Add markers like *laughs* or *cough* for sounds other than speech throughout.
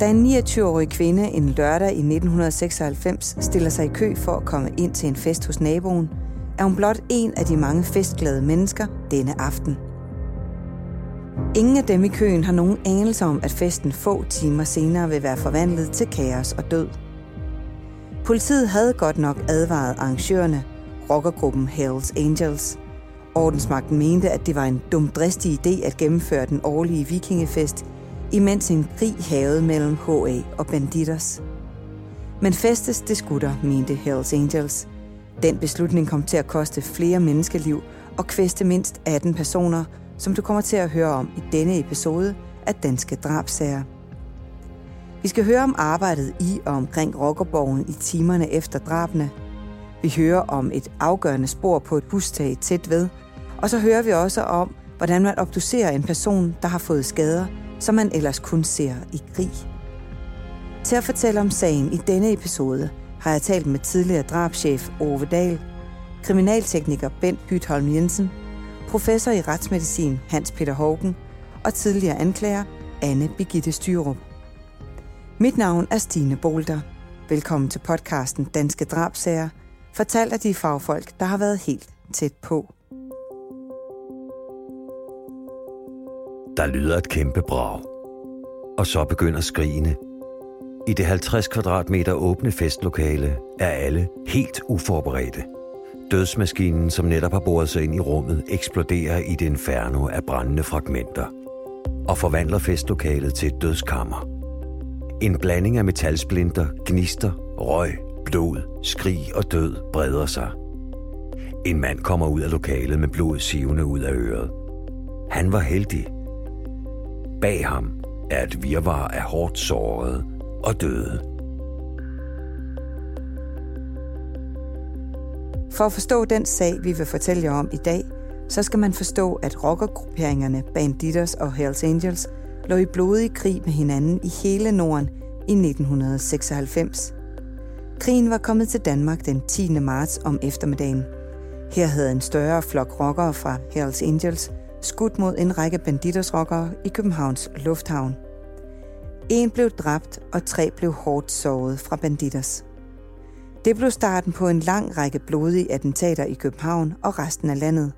Da en 29-årig kvinde en lørdag i 1996 stiller sig i kø for at komme ind til en fest hos naboen, er hun blot en af de mange festglade mennesker denne aften. Ingen af dem i køen har nogen anelse om, at festen få timer senere vil være forvandlet til kaos og død. Politiet havde godt nok advaret arrangørerne, rockergruppen Hells Angels. Ordensmagten mente, at det var en dumdristig idé at gennemføre den årlige vikingefest, imens en krig havede mellem HA og Banditers. Men festes det skutter, mente Hells Angels. Den beslutning kom til at koste flere menneskeliv og kvæste mindst 18 personer, som du kommer til at høre om i denne episode af Danske Drabsager. Vi skal høre om arbejdet i og omkring Rockerborgen i timerne efter drabene. Vi hører om et afgørende spor på et hustag tæt ved, og så hører vi også om, hvordan man obducerer en person, der har fået skader, som man ellers kun ser i krig. Til at fortælle om sagen i denne episode har jeg talt med tidligere drabschef Ove Dahl, kriminaltekniker Bent Hytholm Jensen, professor i retsmedicin Hans Peter Hågen og tidligere anklager Anne Birgitte Styrup. Mit navn er Stine Bolter. Velkommen til podcasten Danske Drabsager, fortalt af de fagfolk, der har været helt tæt på. Der lyder et kæmpe brag. Og så begynder skrigene. I det 50 kvadratmeter åbne festlokale er alle helt uforberedte. Dødsmaskinen, som netop har boret sig ind i rummet, eksploderer i det inferno af brændende fragmenter og forvandler festlokalet til et dødskammer. En blanding af metalsplinter, gnister, røg, blod, skrig og død breder sig. En mand kommer ud af lokalet med blod sivende ud af øret. Han var heldig. Bag ham er et virvar af hårdt såret og døde. For at forstå den sag, vi vil fortælle jer om i dag, så skal man forstå, at rockergrupperingerne Banditers og Hells Angels lå i blodig krig med hinanden i hele Norden i 1996. Krigen var kommet til Danmark den 10. marts om eftermiddagen. Her havde en større flok rockere fra Hells Angels skudt mod en række banditersrokkere i Københavns Lufthavn. En blev dræbt, og tre blev hårdt såret fra banditers. Det blev starten på en lang række blodige attentater i København og resten af landet.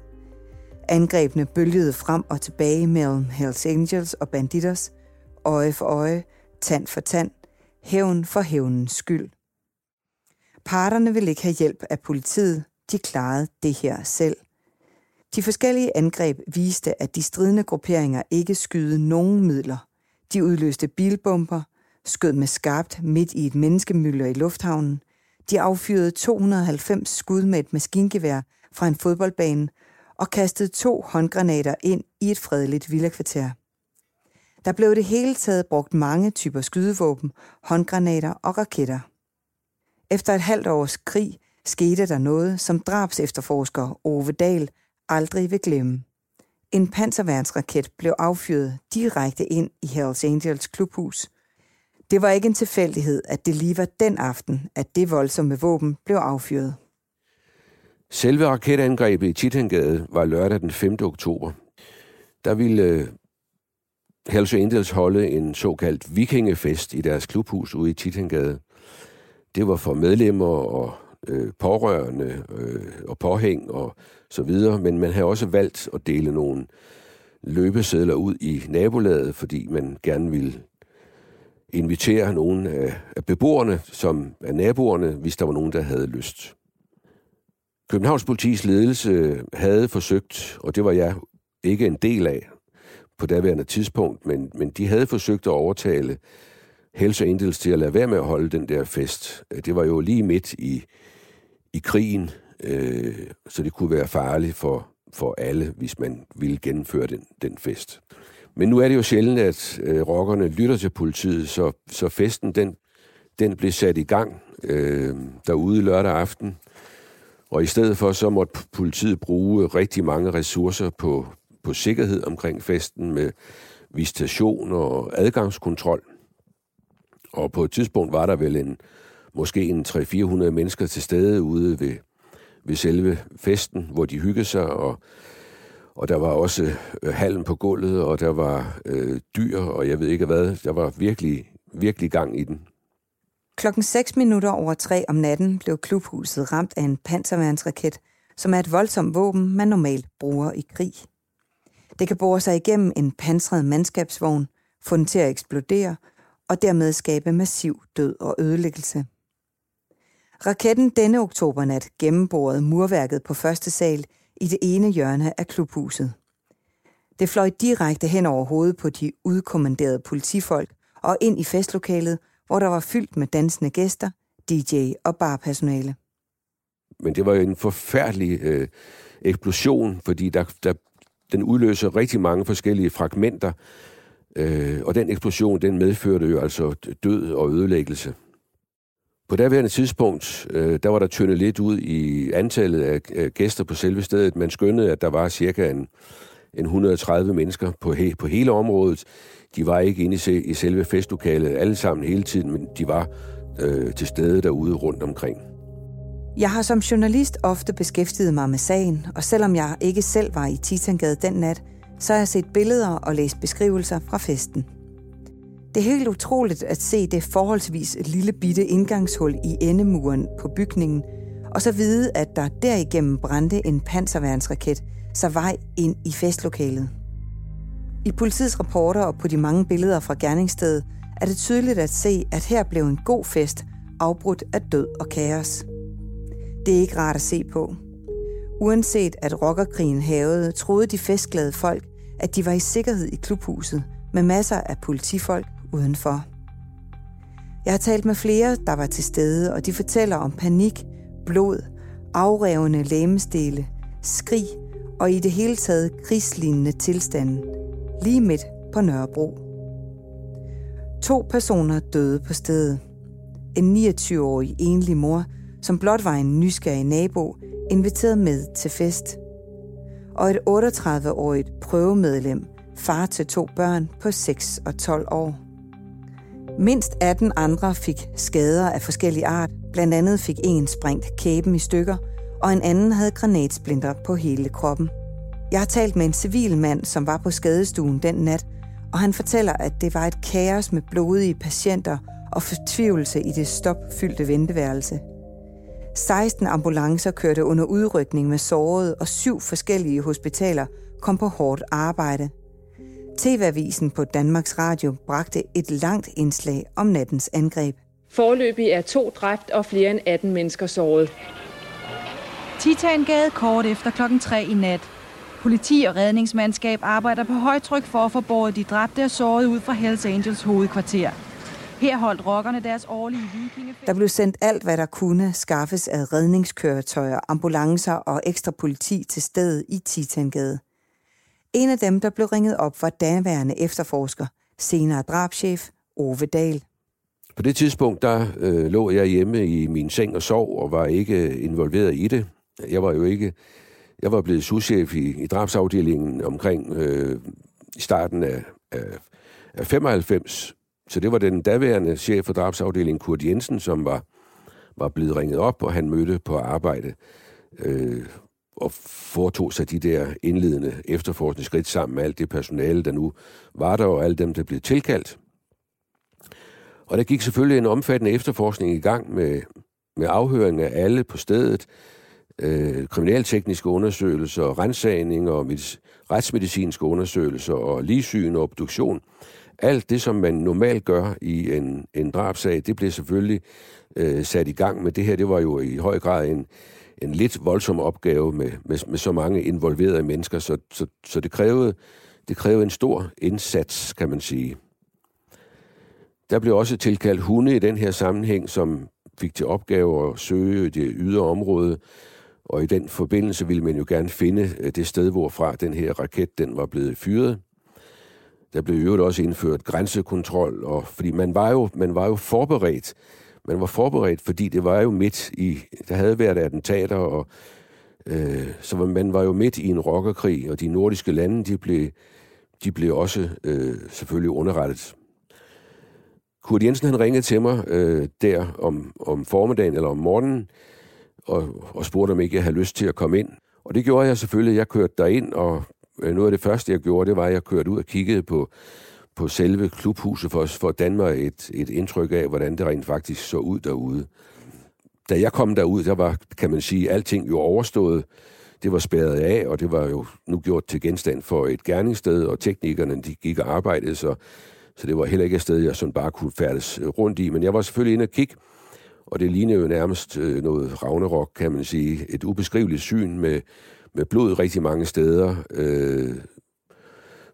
Angrebene bølgede frem og tilbage mellem Hells Angels og banditers, øje for øje, tand for tand, hævn for hævnens skyld. Parterne ville ikke have hjælp af politiet, de klarede det her selv. De forskellige angreb viste, at de stridende grupperinger ikke skyede nogen midler. De udløste bilbomber, skød med skarpt midt i et menneskemylder i lufthavnen, de affyrede 290 skud med et maskingevær fra en fodboldbane og kastede to håndgranater ind i et fredeligt villakvarter. Der blev det hele taget brugt mange typer skydevåben, håndgranater og raketter. Efter et halvt års krig skete der noget, som drabs efterforsker Ove Dahl aldrig vil glemme. En panserværnsraket blev affyret direkte ind i Hells Angels klubhus. Det var ikke en tilfældighed, at det lige var den aften, at det voldsomme våben blev affyret. Selve raketangrebet i Chittengade var lørdag den 5. oktober. Der ville øh, Hells Angels holde en såkaldt vikingefest i deres klubhus ude i Chittengade. Det var for medlemmer og øh, pårørende øh, og påhæng og så videre, men man havde også valgt at dele nogle løbesedler ud i nabolaget, fordi man gerne ville invitere nogle af beboerne, som er naboerne, hvis der var nogen, der havde lyst. Københavns politis ledelse havde forsøgt, og det var jeg ikke en del af på daværende tidspunkt, men, men de havde forsøgt at overtale Hells Angels til at lade være med at holde den der fest. Det var jo lige midt i, i krigen, øh, så det kunne være farligt for, for alle, hvis man ville gennemføre den, den fest. Men nu er det jo sjældent, at øh, rockerne lytter til politiet, så, så festen den, den blev sat i gang øh, derude lørdag aften. Og i stedet for, så måtte politiet bruge rigtig mange ressourcer på, på sikkerhed omkring festen med visitation og adgangskontrol. Og på et tidspunkt var der vel en, måske en 300-400 mennesker til stede ude ved, ved selve festen, hvor de hyggede sig, og, og der var også øh, halm på gulvet, og der var øh, dyr, og jeg ved ikke hvad. Der var virkelig virkelig gang i den. Klokken 6 minutter over 3 om natten blev klubhuset ramt af en panserværnsraket, som er et voldsomt våben, man normalt bruger i krig. Det kan bore sig igennem en pansret mandskabsvogn, få den til at eksplodere og dermed skabe massiv død og ødelæggelse. Raketten denne oktobernat gennemborede murværket på første sal i det ene hjørne af klubhuset. Det fløj direkte hen over hovedet på de udkommanderede politifolk og ind i festlokalet, hvor der var fyldt med dansende gæster, DJ og barpersonale. Men det var jo en forfærdelig øh, eksplosion, fordi der, der, den udløser rigtig mange forskellige fragmenter, øh, og den eksplosion, den medførte jo altså død og ødelæggelse. På daværende tidspunkt, øh, der var der tyndet lidt ud i antallet af øh, gæster på selve stedet. Man skønnede, at der var cirka en, en 130 mennesker på, he, på hele området. De var ikke inde i, i selve festlokalet alle sammen hele tiden, men de var øh, til stede derude rundt omkring. Jeg har som journalist ofte beskæftiget mig med sagen, og selvom jeg ikke selv var i Titangade den nat, så har jeg set billeder og læst beskrivelser fra festen. Det er helt utroligt at se det forholdsvis lille bitte indgangshul i endemuren på bygningen, og så vide, at der derigennem brændte en panserværnsraket, så vej ind i festlokalet. I politiets rapporter og på de mange billeder fra gerningsstedet er det tydeligt at se, at her blev en god fest afbrudt af død og kaos. Det er ikke rart at se på. Uanset at rockerkrigen havede, troede de festglade folk, at de var i sikkerhed i klubhuset med masser af politifolk udenfor. Jeg har talt med flere, der var til stede, og de fortæller om panik, blod, afrevne lægemestele, skrig og i det hele taget krigslignende tilstanden, lige midt på Nørrebro. To personer døde på stedet. En 29-årig enlig mor, som blot var en nysgerrig nabo, inviteret med til fest. Og et 38-årigt prøvemedlem, far til to børn på 6 og 12 år. Mindst 18 andre fik skader af forskellige art. Blandt andet fik en sprængt kæben i stykker, og en anden havde granatsplinter på hele kroppen. Jeg har talt med en civil mand, som var på skadestuen den nat, og han fortæller, at det var et kaos med blodige patienter og fortvivlelse i det stopfyldte venteværelse. 16 ambulancer kørte under udrykning med sårede, og syv forskellige hospitaler kom på hårdt arbejde. TV-avisen på Danmarks Radio bragte et langt indslag om nattens angreb. Forløbig er to dræbt og flere end 18 mennesker såret. Titangade kort efter klokken 3 i nat. Politi og redningsmandskab arbejder på højtryk for at få båret de dræbte og sårede ud fra Hells Angels hovedkvarter. Her holdt rockerne deres årlige vikingefest. Der blev sendt alt, hvad der kunne skaffes af redningskøretøjer, ambulancer og ekstra politi til stedet i Titangade. En af dem, der blev ringet op, var daværende efterforsker, senere drabschef Ove Dahl. På det tidspunkt, der øh, lå jeg hjemme i min seng og sov, og var ikke involveret i det. Jeg var jo ikke... Jeg var blevet souschef i, i drabsafdelingen omkring øh, i starten af, af, af 95. Så det var den daværende chef for drabsafdelingen, Kurt Jensen, som var, var blevet ringet op, og han mødte på arbejde. Øh, og foretog sig de der indledende efterforskningsskridt sammen med alt det personale, der nu var der, og alle dem, der blev tilkaldt. Og der gik selvfølgelig en omfattende efterforskning i gang med, med afhøring af alle på stedet, øh, kriminaltekniske undersøgelser, rensagninger og retsmedicinske undersøgelser og ligesyn og obduktion. Alt det, som man normalt gør i en, en drabsag, det blev selvfølgelig øh, sat i gang. Men det her, det var jo i høj grad en, en lidt voldsom opgave med, med, med så mange involverede mennesker, så, så, så det, krævede, det krævede en stor indsats, kan man sige. Der blev også tilkaldt hunde i den her sammenhæng, som fik til opgave at søge det ydre område, og i den forbindelse ville man jo gerne finde øh, det sted, hvorfra den her raket den var blevet fyret. Der blev jo også indført grænsekontrol, og fordi man var jo, man var jo forberedt man var forberedt, fordi det var jo midt i, der havde været attentater, og øh, så man var jo midt i en rockerkrig, og de nordiske lande, de blev, de blev også øh, selvfølgelig underrettet. Kurt Jensen han ringede til mig øh, der om, om formiddagen eller om morgenen, og, og spurgte, om ikke jeg havde lyst til at komme ind. Og det gjorde jeg selvfølgelig. Jeg kørte derind, og øh, noget af det første, jeg gjorde, det var, at jeg kørte ud og kiggede på, på selve klubhuset for, for at danne mig et, et indtryk af, hvordan det rent faktisk så ud derude. Da jeg kom derud, der var, kan man sige, alting jo overstået. Det var spærret af, og det var jo nu gjort til genstand for et gerningssted, og teknikerne de gik og arbejdede, så, så det var heller ikke et sted, jeg sådan bare kunne færdes rundt i. Men jeg var selvfølgelig inde og kigge, og det lignede jo nærmest øh, noget Ragnarok, kan man sige. Et ubeskriveligt syn med, med blod rigtig mange steder, øh,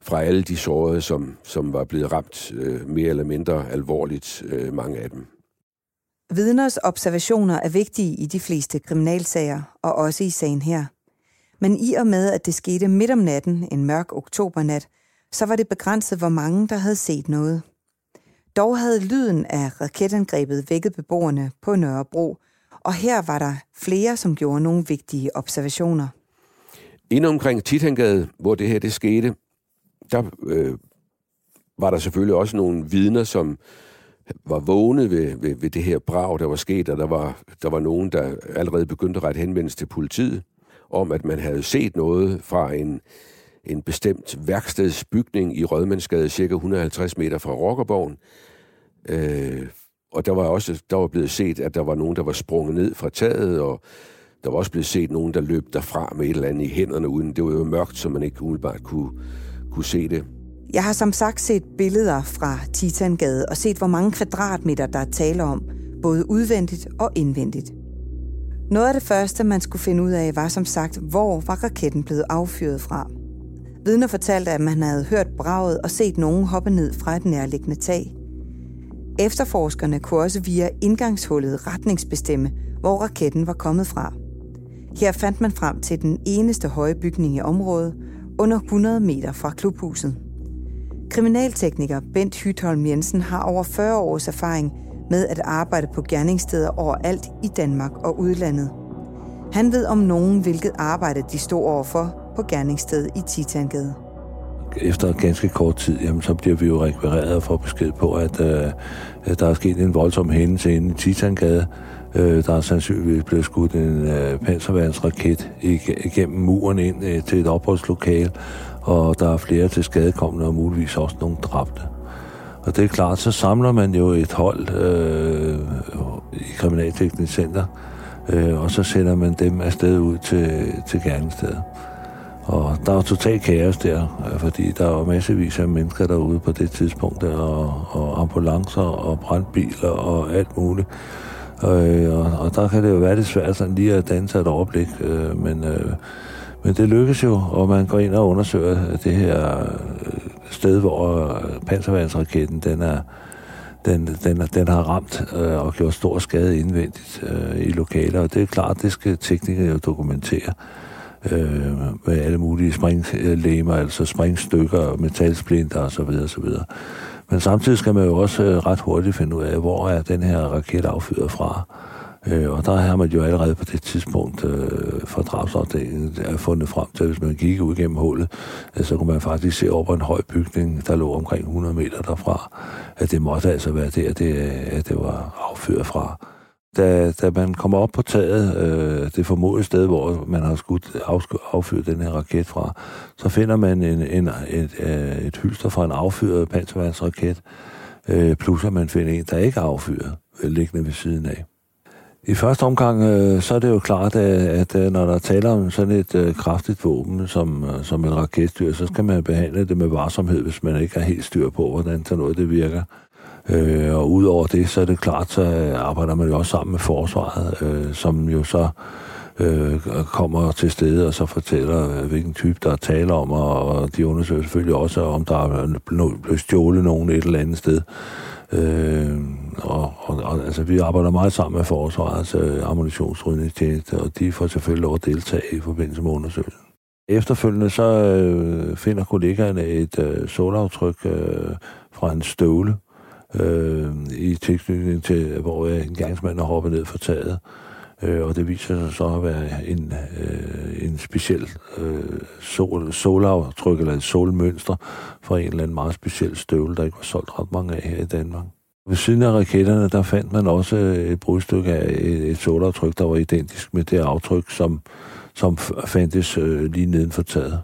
fra alle de sårede, som, som var blevet ramt øh, mere eller mindre alvorligt, øh, mange af dem. Vidners observationer er vigtige i de fleste kriminalsager, og også i sagen her. Men i og med, at det skete midt om natten, en mørk oktobernat, så var det begrænset, hvor mange der havde set noget. Dog havde lyden af raketangrebet vækket beboerne på Nørrebro, og her var der flere, som gjorde nogle vigtige observationer. Inden omkring Titangade, hvor det her det skete, der øh, var der selvfølgelig også nogle vidner, som var vågne ved, ved, ved det her brag, der var sket, og der var, der var nogen, der allerede begyndte at rette henvendelse til politiet, om at man havde set noget fra en, en bestemt værkstedsbygning i Rødmandsgade, cirka 150 meter fra Rockerborgen. Øh, og der var også der var blevet set, at der var nogen, der var sprunget ned fra taget, og der var også blevet set nogen, der løb derfra med et eller andet i hænderne, uden det var jo mørkt, så man ikke umiddelbart kunne, kunne se det. Jeg har som sagt set billeder fra Titangade og set, hvor mange kvadratmeter der er tale om, både udvendigt og indvendigt. Noget af det første, man skulle finde ud af, var som sagt, hvor var raketten blevet affyret fra. Vidner fortalte, at man havde hørt braget og set nogen hoppe ned fra et nærliggende tag. Efterforskerne kunne også via indgangshullet retningsbestemme, hvor raketten var kommet fra. Her fandt man frem til den eneste høje bygning i området, under 100 meter fra klubhuset. Kriminaltekniker Bent Hytholm Jensen har over 40 års erfaring med at arbejde på gerningssteder overalt i Danmark og udlandet. Han ved om nogen, hvilket arbejde de stod overfor på gerningsstedet i Titangade. Efter ganske kort tid, jamen, så bliver vi jo rekvireret og får besked på, at, øh, at der er sket en voldsom hændelse inde i Titangade. Øh, der er sandsynligvis blevet skudt en øh, panserværnsraket igennem muren ind øh, til et opholdslokale, og der er flere til skadekommende og muligvis også nogle dræbte. Og det er klart, så samler man jo et hold øh, i Kriminalteknisk Center, øh, og så sender man dem afsted ud til, til gerningsstedet. Og der er total kaos der, øh, fordi der var massevis af mennesker derude på det tidspunkt, der, og, og ambulancer og brandbiler og alt muligt. Øh, og, og der kan det jo være lidt svært sådan lige at danse et overblik, øh, men, øh, men det lykkes jo, og man går ind og undersøger det her øh, sted, hvor øh, panservandsraketten den er, den, den, den har ramt øh, og gjort stor skade indvendigt øh, i lokaler, og det er klart, det skal teknikere jo dokumentere øh, med alle mulige springlemer, øh, altså springstykker, metalsplinter osv. osv. Men samtidig skal man jo også øh, ret hurtigt finde ud af, hvor er den her raket affyret fra. Øh, og der har man jo allerede på det tidspunkt øh, for drabsafdelingen øh, fundet frem til, at hvis man gik ud gennem hullet, øh, så kunne man faktisk se over en høj bygning, der lå omkring 100 meter derfra, at det måtte altså være der, det, øh, at det var affyret fra da, da man kommer op på taget, øh, det formodede sted, hvor man har skudt affyret den her raket fra, så finder man en, en, et, øh, et hylster fra en affyret panservandsraket, øh, plus at man finder en, der ikke er affyret, øh, liggende ved siden af. I første omgang, øh, så er det jo klart, at, at øh, når der taler om sådan et øh, kraftigt våben som, øh, som en raketstyr, så skal man behandle det med varsomhed, hvis man ikke har helt styr på, hvordan sådan noget det virker. Øh, og udover det, så er det klart, så arbejder man jo også sammen med forsvaret, øh, som jo så øh, kommer til stede og så fortæller, øh, hvilken type der er tale om, og, de undersøger selvfølgelig også, om der er blevet stjålet nogen et eller andet sted. Øh, og, og, og altså, vi arbejder meget sammen med forsvarets øh, ammunitionsrydningstjeneste, og de får selvfølgelig lov at deltage i forbindelse med undersøgelsen. Efterfølgende så øh, finder kollegaerne et øh, solaftryk øh, fra en støvle, øh, i tilknytning til, hvor en gangsmand er hoppet ned fra taget. Øh, og det viser sig så at være en, øh, en speciel øh, sol, solaftryk eller et solmønster fra en eller anden meget speciel støvle, der ikke var solgt ret mange af her i Danmark. Ved siden af raketterne, der fandt man også øh, et brudstykke af et, et solaftryk, der var identisk med det aftryk, som, som fandtes øh, lige neden for taget.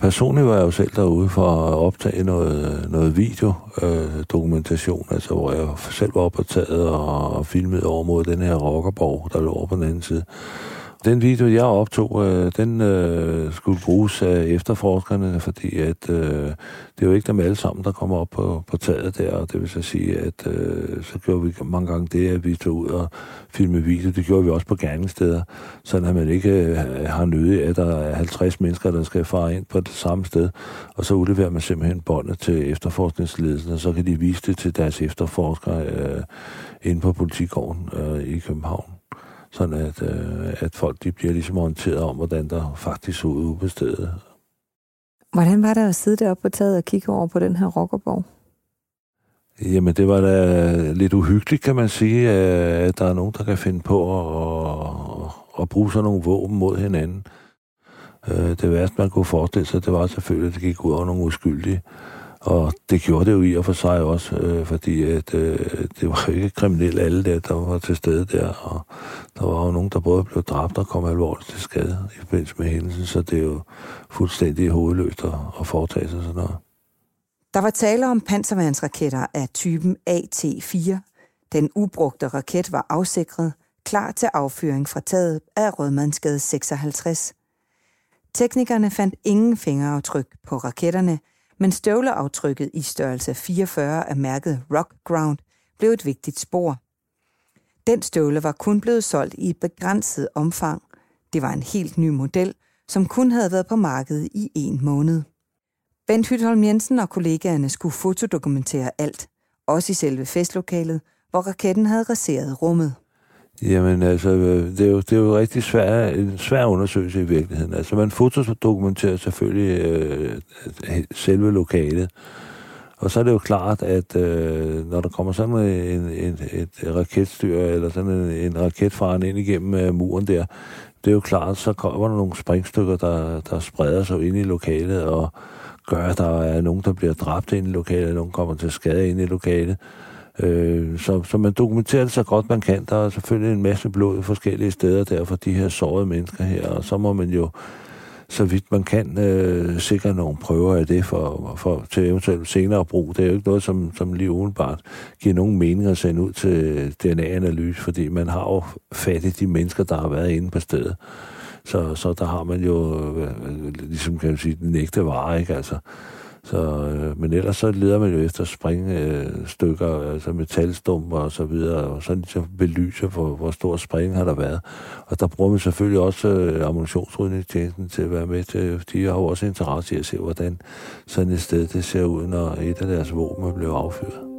Personligt var jeg jo selv derude for at optage noget, noget videodokumentation, øh, altså hvor jeg selv var optaget og og, og filmede over mod den her rockerborg, der lå over på den anden side. Den video, jeg optog, øh, den øh, skulle bruges af efterforskerne, fordi at, øh, det er jo ikke dem alle sammen, der kommer op på, på taget der, og det vil så sige, at øh, så gjorde vi mange gange det, at vi tog ud og filmede video. Det gjorde vi også på gerningssteder, så at man ikke øh, har nødig, at der er 50 mennesker, der skal fare ind på det samme sted, og så udleverer man simpelthen båndet til efterforskningsledelsen, og så kan de vise det til deres efterforskere øh, inde på politigården øh, i København sådan at, øh, at folk de bliver ligesom orienteret om, hvordan der faktisk så ud på stedet. Hvordan var det at sidde deroppe på taget og kigge over på den her rockerborg? Jamen, det var da lidt uhyggeligt, kan man sige, at der er nogen, der kan finde på at, at bruge sådan nogle våben mod hinanden. Øh, det værste, man kunne forestille sig, det var selvfølgelig, at det gik ud over nogle uskyldige. Og det gjorde det jo i og for sig også, øh, fordi at, øh, det var ikke kriminelle alle der, der var til stede der, og der var jo nogen, der både blev dræbt og kom alvorligt til skade i forbindelse med hændelsen, så det er jo fuldstændig hovedløst at, at foretage sig sådan noget. Der var tale om panservandsraketter af typen AT-4. Den ubrugte raket var afsikret, klar til affyring fra taget af Rødmandsgade 56. Teknikerne fandt ingen fingeraftryk på raketterne – men støvleaftrykket i størrelse 44 af mærket Rock Ground blev et vigtigt spor. Den støvle var kun blevet solgt i et begrænset omfang. Det var en helt ny model, som kun havde været på markedet i en måned. Bent Hytholm Jensen og kollegaerne skulle fotodokumentere alt, også i selve festlokalet, hvor raketten havde raseret rummet. Jamen altså, øh, det er jo, det er jo rigtig svær, en svær undersøgelse i virkeligheden. Altså man fotodokumenterer selvfølgelig øh, selve lokalet, og så er det jo klart, at øh, når der kommer sådan en, en, et raketstyr, eller sådan en, en raketfaren ind igennem øh, muren der, det er jo klart, så kommer der nogle springstykker, der, der spreder sig ind i lokalet, og gør, at der er nogen, der bliver dræbt ind i lokalet, og nogen kommer til skade ind i lokalet. Øh, så, så man dokumenterer det så godt man kan. Der er selvfølgelig en masse blod forskellige steder der for de her sårede mennesker her, og så må man jo så vidt man kan øh, sikre nogle prøver af det for, for, til eventuelt senere brug. Det er jo ikke noget, som, som lige udenbart giver nogen mening at sende ud til DNA-analyse, fordi man har jo fat i de mennesker, der har været inde på stedet. Så, så der har man jo, øh, øh ligesom kan man sige, den ægte vare, ikke? Altså, så, øh, men ellers så leder man jo efter springstykker, øh, altså metalstumper og så videre, og så ligesom belyser, hvor, hvor stor spring har der været. Og der bruger man selvfølgelig også øh, ammunitionsrydningstjenesten til at være med til, øh, de har jo også interesse i at se, hvordan sådan et sted det ser ud, når et af deres våben blev affyret.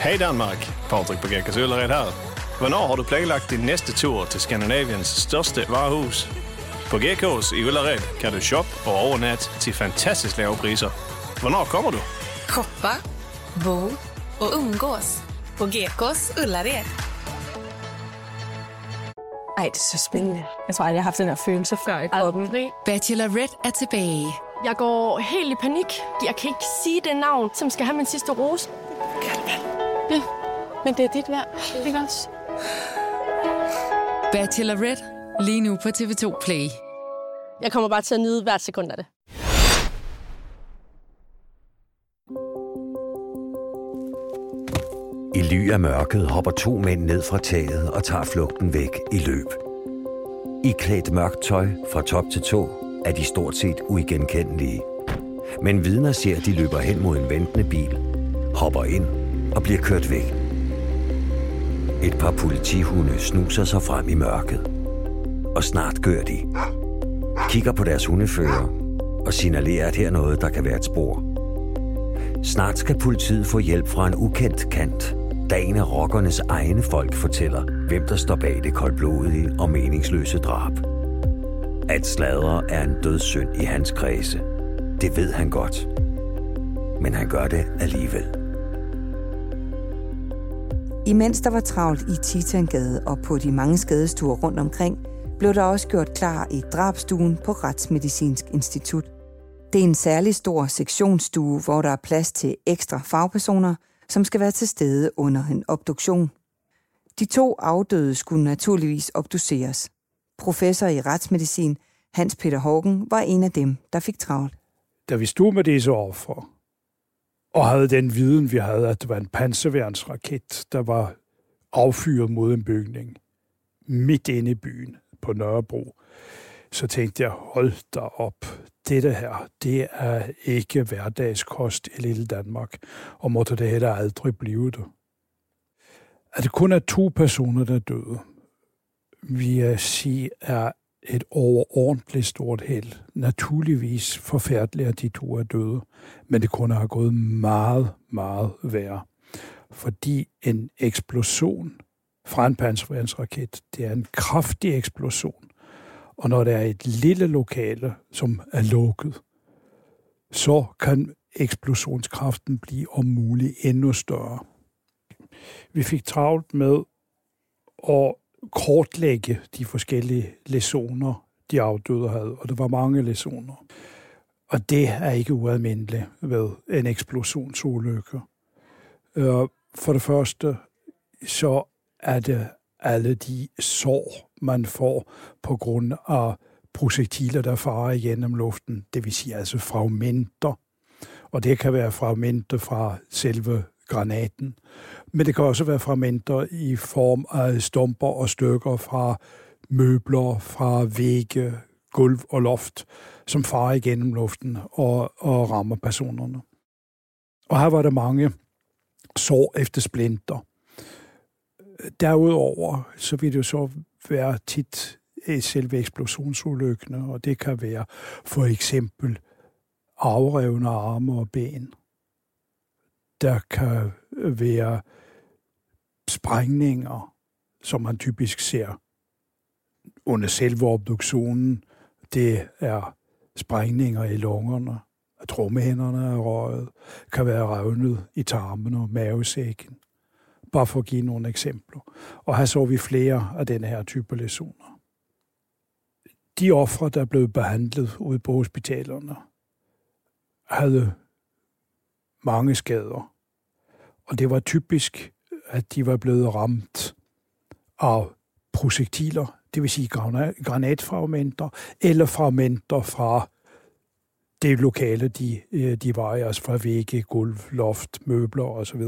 Hej Danmark, Patrick på Gækkers her. Hvornår har du planlagt din næste tur til Skandinaviens største varehus? På GK's i Ullared kan du shoppe og overnatte til fantastisk lave priser. Hvornår kommer du? Shoppa, bo och umgås på GKs Ullared. Ej, det er så spændende. Jeg tror aldrig, jeg har haft den her følelse før i kroppen. Bachelorette er tilbage. Jeg går helt i panik. Jeg kan ikke sige det navn, som skal have min sidste rose. Ja, men det er dit værd. Ikke også? Bachelorette Lige nu på TV2 Play. Jeg kommer bare til at nyde hvert sekund af det. I ly af mørket hopper to mænd ned fra taget og tager flugten væk i løb. I klædt mørkt tøj fra top til tå er de stort set uigenkendelige. Men vidner ser, at de løber hen mod en ventende bil, hopper ind og bliver kørt væk. Et par politihunde snuser sig frem i mørket og snart gør de. Kigger på deres hundefører og signalerer, at her er noget, der kan være et spor. Snart skal politiet få hjælp fra en ukendt kant, da en af rockernes egne folk fortæller, hvem der står bag det koldblodige og meningsløse drab. At sladre er en dødssynd i hans kredse. Det ved han godt. Men han gør det alligevel. Imens der var travlt i Titangade og på de mange skadestuer rundt omkring, blev der også gjort klar i drabstuen på Retsmedicinsk Institut. Det er en særlig stor sektionsstue, hvor der er plads til ekstra fagpersoner, som skal være til stede under en obduktion. De to afdøde skulle naturligvis obduceres. Professor i retsmedicin Hans Peter Hågen var en af dem, der fik travlt. Da vi stod med disse offer, og havde den viden, vi havde, at det var en panserværnsraket, der var affyret mod en bygning midt inde i byen på Nørrebro, så tænkte jeg, hold da op, dette her, det er ikke hverdagskost i lille Danmark, og måtte det heller aldrig blive det. At det kun er to personer, der døde, vil jeg sige, er et overordentligt stort held. Naturligvis forfærdeligt, at de to er døde, men det kunne have gået meget, meget værre. Fordi en eksplosion fra en panserværnsraket, det er en kraftig eksplosion. Og når der er et lille lokale, som er lukket, så kan eksplosionskraften blive om muligt endnu større. Vi fik travlt med at kortlægge de forskellige lesioner, de afdøde havde, og det var mange lesioner. Og det er ikke ualmindeligt ved en eksplosionsulykke. Øh, for det første, så er det øh, alle de sår, man får på grund af projektiler, der farer igennem luften, det vil sige altså fragmenter. Og det kan være fragmenter fra selve granaten, men det kan også være fragmenter i form af stumper og stykker fra møbler, fra vægge, gulv og loft, som farer igennem luften og, og rammer personerne. Og her var der mange sår efter splinter. Derudover så vil det jo så være tit øh, selve eksplosionsulykkene, og det kan være for eksempel afrevne arme og ben. Der kan være sprængninger, som man typisk ser under selve obduktionen. Det er sprængninger i lungerne, at trommehænderne er røget, kan være revnet i tarmen og mavesækken. Bare for at give nogle eksempler. Og her så vi flere af denne her type lesioner. De ofre, der blev behandlet ude på hospitalerne, havde mange skader. Og det var typisk, at de var blevet ramt af projektiler, det vil sige granatfragmenter, eller fragmenter fra det lokale, de, øh, de var i, altså fra vægge, gulv, loft, møbler osv.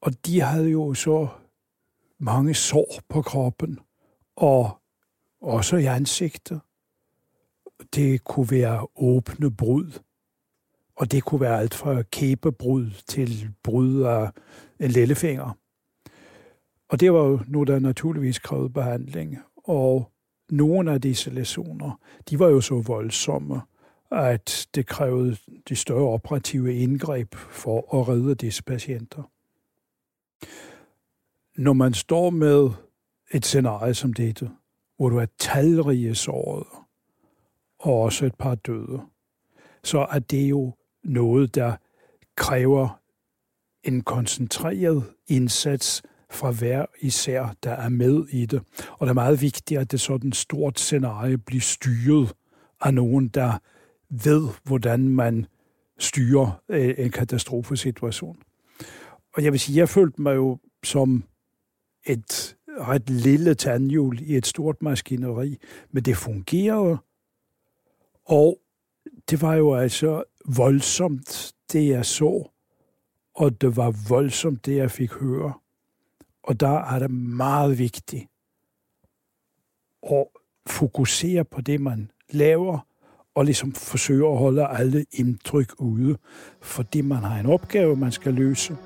Og de havde jo så mange sår på kroppen, og også i ansigtet. Det kunne være åbne brud, og det kunne være alt fra kæbebrud til brud af en lillefinger. Og det var jo nu, der naturligvis krævede behandling, og nogle af disse lesioner, de var jo så voldsomme, at det krævede de større operative indgreb for at redde disse patienter. Når man står med et scenarie som dette, hvor du er talrige sårede, og også et par døde, så er det jo noget, der kræver en koncentreret indsats fra hver især, der er med i det. Og det er meget vigtigt, at det sådan stort scenarie bliver styret af nogen, der ved, hvordan man styrer øh, en katastrofesituation. Og jeg vil sige, jeg følte mig jo som et ret lille tandhjul i et stort maskineri, men det fungerede, og det var jo altså voldsomt, det jeg så, og det var voldsomt, det jeg fik høre. Og der er det meget vigtigt at fokusere på det, man laver, og ligesom forsøge at holde alle indtryk ude, fordi man har en opgave, man skal løse,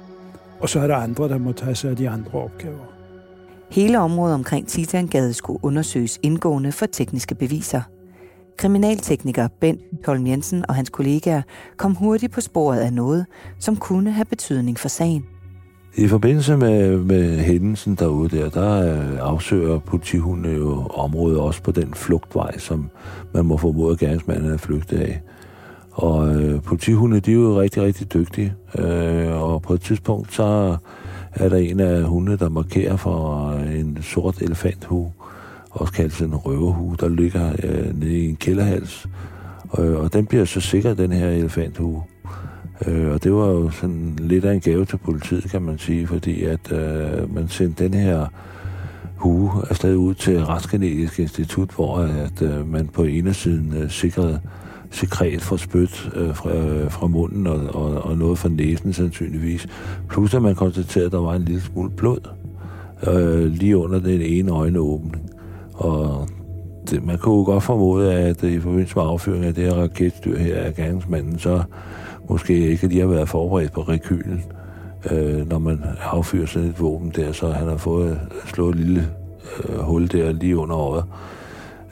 og så er der andre, der må tage sig af de andre opgaver. Hele området omkring Titangade skulle undersøges indgående for tekniske beviser. Kriminaltekniker Bent Holm Jensen og hans kollegaer kom hurtigt på sporet af noget, som kunne have betydning for sagen. I forbindelse med, med hændelsen derude der, der øh, afsøger politihunde jo området også på den flugtvej, som man må formode, at gerningsmanden er flygtet af. Og øh, politihunde, de er jo rigtig, rigtig dygtige. Øh, og på et tidspunkt, så er der en af hunde, der markerer for øh, en sort elefanthue, også kaldt en røverhue, der ligger øh, nede i en kælderhals. Øh, og den bliver så sikkert, den her elefanthue. Øh, og det var jo sådan lidt af en gave til politiet, kan man sige, fordi at øh, man sendte den her hue afsted ud til Retsgenetisk Institut, hvor at, øh, man på ene siden øh, sikrede sekret fra spyt øh, fra, øh, fra munden og, og, og noget fra næsen sandsynligvis. Plus at man konstaterede, at der var en lille smule blod øh, lige under den ene øjenåbning. Og det, man kunne jo godt formode, at øh, i forbindelse med affyringen af det her raketstyr her af gerningsmanden, så måske ikke lige har været forberedt på rekylen, øh, når man affyrer sådan et våben der, så han har fået øh, slået et lille øh, hul der lige under øjet.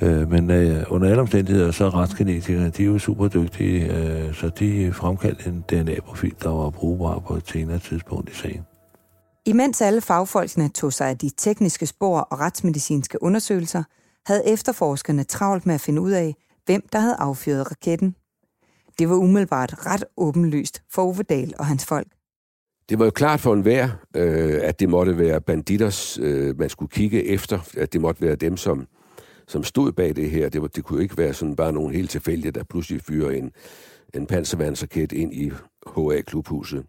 Øh, men øh, under alle omstændigheder, så er retsgenetikerne, de er jo super dygtige, øh, så de fremkaldte en DNA-profil, der var brugbar på et senere tidspunkt i sagen. Imens alle fagfolkene tog sig af de tekniske spor og retsmedicinske undersøgelser, havde efterforskerne travlt med at finde ud af, hvem der havde affyret raketten. Det var umiddelbart ret åbenlyst for Ove Dahl og hans folk. Det var jo klart for enhver, øh, at det måtte være banditters, øh, man skulle kigge efter, at det måtte være dem, som, som stod bag det her. Det, var, det kunne jo ikke være sådan bare nogen helt tilfældige, der pludselig fyrer en, en panservandsraket ind i HA-klubhuset.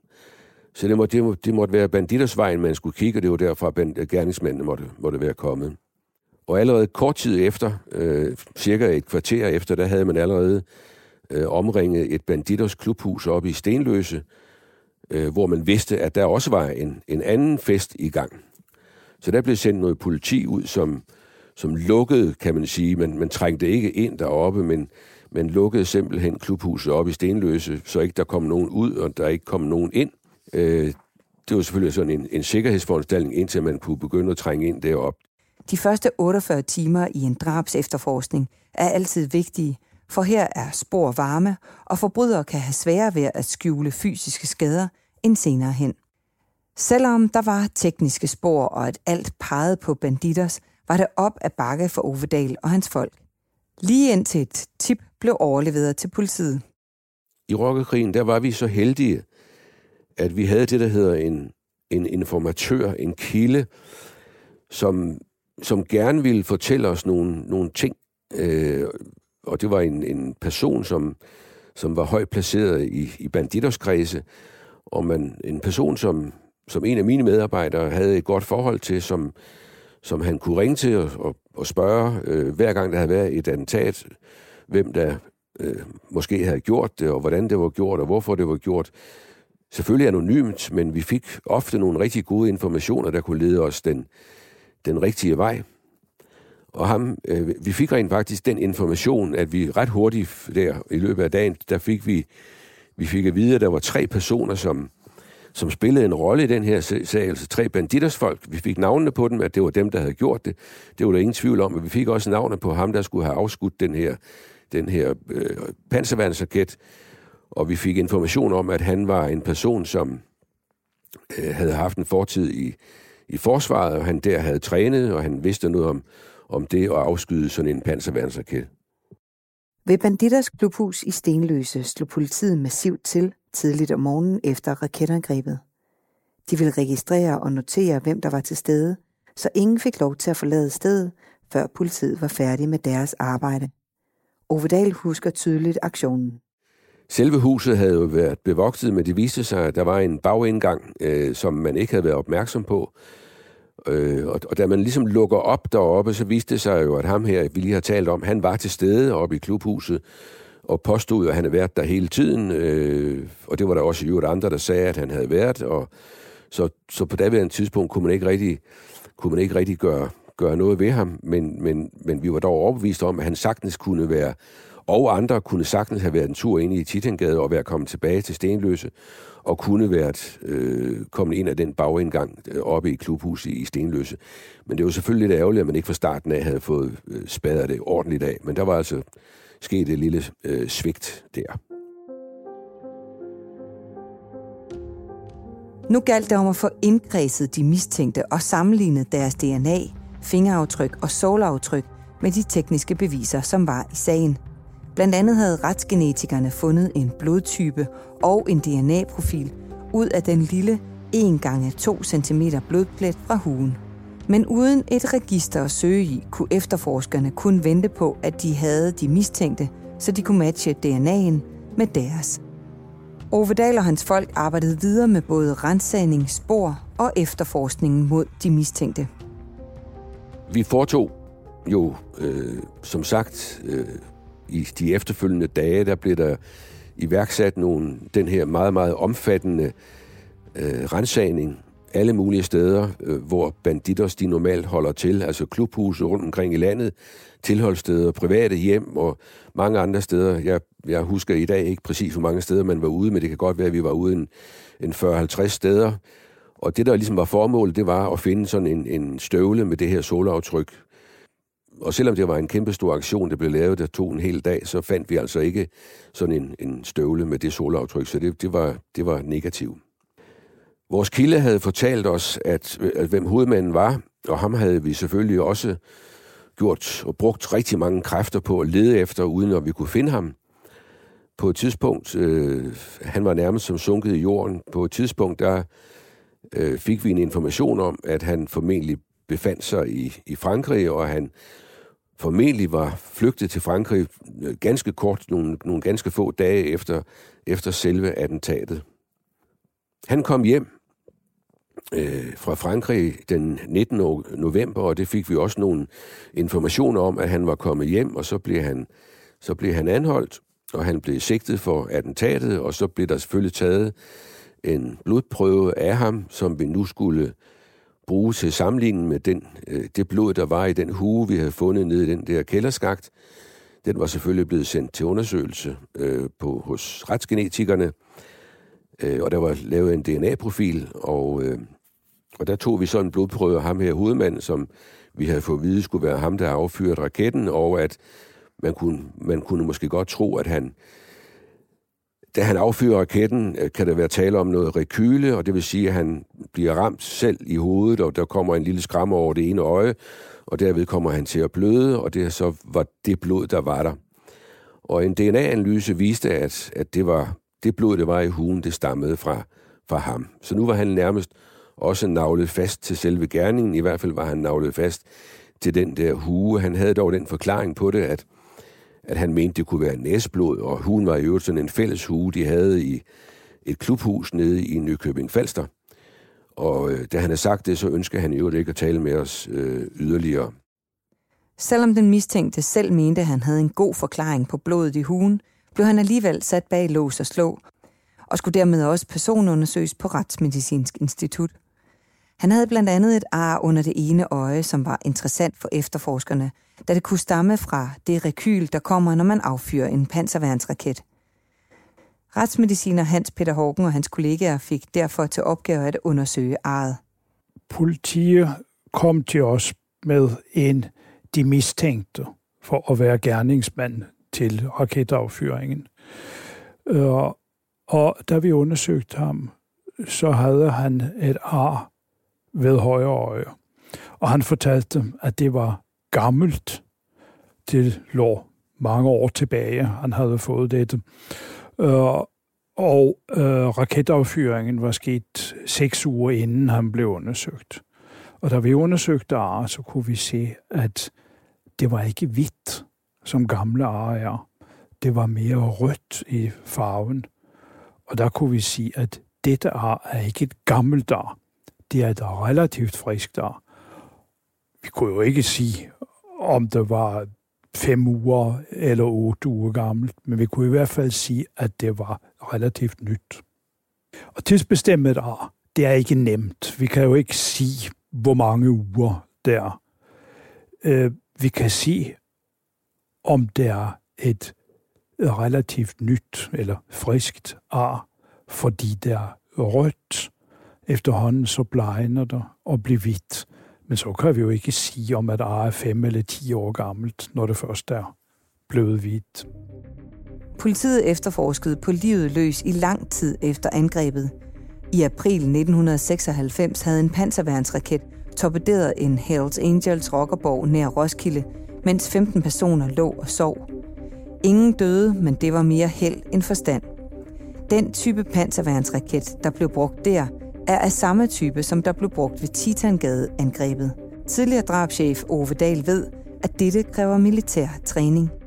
Så det måtte, det, må, det måtte være bandittersvejen, man skulle kigge, og det var derfor, at øh, gerningsmændene måtte, måtte være kommet. Og allerede kort tid efter, øh, cirka et kvarter efter, der havde man allerede øh, omringet et banditters klubhus oppe i Stenløse, øh, hvor man vidste, at der også var en, en anden fest i gang. Så der blev sendt noget politi ud, som, som lukkede, kan man sige. Man, man trængte ikke ind deroppe, men man lukkede simpelthen klubhuset op i Stenløse, så ikke der kom nogen ud, og der ikke kom nogen ind. Øh, det var selvfølgelig sådan en, en sikkerhedsforanstaltning, indtil man kunne begynde at trænge ind derop. De første 48 timer i en drabs efterforskning er altid vigtige, for her er spor varme, og forbrydere kan have sværere ved at skjule fysiske skader end senere hen. Selvom der var tekniske spor, og at alt pegede på banditters, var det op ad bakke for Ovedal og hans folk. Lige indtil et tip blev overleveret til politiet. I Rokkekrigen, der var vi så heldige, at vi havde det, der hedder en, en informatør, en kilde, som, som gerne ville fortælle os nogle, nogle ting. Øh, og det var en, en person, som, som var højt placeret i, i banditterskredse, og man, en person, som, som en af mine medarbejdere havde et godt forhold til, som, som han kunne ringe til og, og, og spørge, øh, hver gang der havde været et attentat, hvem der øh, måske havde gjort det, og hvordan det var gjort, og hvorfor det var gjort. Selvfølgelig anonymt, men vi fik ofte nogle rigtig gode informationer, der kunne lede os den, den rigtige vej. Og ham, øh, vi fik rent faktisk den information, at vi ret hurtigt der i løbet af dagen, der fik vi, vi fik at vide, at der var tre personer, som, som spillede en rolle i den her sag, altså tre banditersfolk. Vi fik navnene på dem, at det var dem, der havde gjort det. Det var der ingen tvivl om, men vi fik også navne på ham, der skulle have afskudt den her, den her øh, panserværnsraket. Og vi fik information om, at han var en person, som øh, havde haft en fortid i, i forsvaret, og han der havde trænet, og han vidste noget om, om det at afskyde sådan en panserværnsraket. Ved Banditters klubhus i Stenløse slog politiet massivt til tidligt om morgenen efter raketangrebet. De ville registrere og notere, hvem der var til stede, så ingen fik lov til at forlade stedet, før politiet var færdig med deres arbejde. Ovedal husker tydeligt aktionen. Selve huset havde jo været bevogtet, men det viste sig, at der var en bagindgang, øh, som man ikke havde været opmærksom på. Øh, og, og da man ligesom lukker op deroppe, så viste det sig jo, at ham her, vi lige har talt om, han var til stede oppe i klubhuset, og påstod, at han havde været der hele tiden. Øh, og det var der også jo andre, der sagde, at han havde været. Og så, så på daværende tidspunkt kunne man ikke rigtig, kunne man ikke rigtig gøre, gøre noget ved ham, men, men, men vi var dog overbevist om, at han sagtens kunne være og andre kunne sagtens have været en tur ind i Titangade og være kommet tilbage til Stenløse, og kunne været øh, kommet ind af den bagindgang øh, oppe i klubhuset i Stenløse. Men det var selvfølgelig lidt ærgerligt, at man ikke fra starten af havde fået øh, spadet det ordentligt af. Men der var altså sket et lille øh, svigt der. Nu galt det om at få indkredset de mistænkte og sammenlignet deres DNA, fingeraftryk og sålaftryk med de tekniske beviser, som var i sagen – Blandt andet havde retsgenetikerne fundet en blodtype og en DNA-profil ud af den lille 1 gange 2 cm blodplet fra huen. Men uden et register at søge i, kunne efterforskerne kun vente på, at de havde de mistænkte, så de kunne matche DNA'en med deres. Ovedal og hans folk arbejdede videre med både rensagning, spor og efterforskningen mod de mistænkte. Vi foretog jo, øh, som sagt, øh, i de efterfølgende dage, der blev der iværksat nogle, den her meget, meget omfattende øh, rensagning alle mulige steder, øh, hvor banditter de normalt holder til, altså klubhuse rundt omkring i landet, tilholdssteder, private hjem og mange andre steder. Jeg, jeg husker i dag ikke præcis, hvor mange steder man var ude, men det kan godt være, at vi var ude en, en 40-50 steder. Og det, der ligesom var formålet, det var at finde sådan en, en støvle med det her solaftryk. Og selvom det var en kæmpe stor aktion, der blev lavet, der tog en hel dag, så fandt vi altså ikke sådan en, en støvle med det solaftryk, så det, det, var, det var negativt. Vores kilde havde fortalt os, at, at hvem hovedmanden var, og ham havde vi selvfølgelig også gjort og brugt rigtig mange kræfter på at lede efter, uden at vi kunne finde ham. På et tidspunkt, øh, han var nærmest som sunket i jorden, på et tidspunkt, der øh, fik vi en information om, at han formentlig befandt sig i, i Frankrig, og han formentlig var flygtet til Frankrig øh, ganske kort, nogle, nogle ganske få dage efter, efter selve attentatet. Han kom hjem øh, fra Frankrig den 19. november, og det fik vi også nogle informationer om, at han var kommet hjem, og så blev han, så blev han anholdt, og han blev sigtet for attentatet, og så blev der selvfølgelig taget en blodprøve af ham, som vi nu skulle bruge til sammenligning med den, øh, det blod, der var i den hue, vi havde fundet nede i den der kælderskagt. Den var selvfølgelig blevet sendt til undersøgelse øh, på, hos retsgenetikerne, øh, og der var lavet en DNA-profil, og øh, og der tog vi så en blodprøve af ham her, hovedmanden, som vi havde fået at vide skulle være ham, der affyrede raketten, og at man kunne, man kunne måske godt tro, at han, da han affyrer raketten, øh, kan der være tale om noget rekyle, og det vil sige, at han bliver ramt selv i hovedet, og der kommer en lille skram over det ene øje, og derved kommer han til at bløde, og det så var det blod, der var der. Og en DNA-analyse viste, at, at det var det blod, der var i hugen, det stammede fra, fra ham. Så nu var han nærmest også navlet fast til selve gerningen. I hvert fald var han navlet fast til den der hue. Han havde dog den forklaring på det, at, at han mente, det kunne være næsblod, og hugen var i øvrigt sådan en fælles hue, de havde i et klubhus nede i Nykøbing Falster. Og øh, da han havde sagt det, så ønsker han i øvrigt ikke at tale med os øh, yderligere. Selvom den mistænkte selv mente, at han havde en god forklaring på blodet i hugen, blev han alligevel sat bag lås og slå, og skulle dermed også personundersøges på Retsmedicinsk Institut. Han havde blandt andet et ar under det ene øje, som var interessant for efterforskerne, da det kunne stamme fra det rekyl, der kommer, når man affyrer en panserværnsraket. Retsmediciner Hans Peter Hågen og hans kollegaer fik derfor til opgave at undersøge arret. Politiet kom til os med en de mistænkte for at være gerningsmand til raketaffyringen. Og, øh, og da vi undersøgte ham, så havde han et ar ved højre øje. Og han fortalte at det var gammelt. Det lå mange år tilbage, han havde fået dette. Uh, øh, og øh, raketaffyringen var sket seks uger inden han blev undersøgt. Og da vi undersøgte ar, så kunne vi se, at det var ikke hvidt, som gamle ejer. Det var mere rødt i farven. Og der kunne vi sige, at dette ar er ikke et gammelt ar det er et relativt friskt ar. Vi kunne jo ikke sige, om det var fem uger eller otte uger gammelt, men vi kunne i hvert fald sige, at det var relativt nyt. Og tidsbestemmet ar, det er ikke nemt. Vi kan jo ikke sige, hvor mange uger det er. Øh, vi kan sige, om der er et relativt nyt eller friskt ar, fordi det er rødt, efterhånden så blegner det og bliver hvidt. Men så kan vi jo ikke sige om, at ar er fem eller ti år gammelt, når det først er blevet hvidt. Politiet efterforskede på livet løs i lang tid efter angrebet. I april 1996 havde en panserværnsraket torpederet en Hells Angels rockerborg nær Roskilde, mens 15 personer lå og sov. Ingen døde, men det var mere held end forstand. Den type panserværnsraket, der blev brugt der, er af samme type, som der blev brugt ved Titangade-angrebet. Tidligere drabschef Ove Dahl ved, at dette kræver militær træning.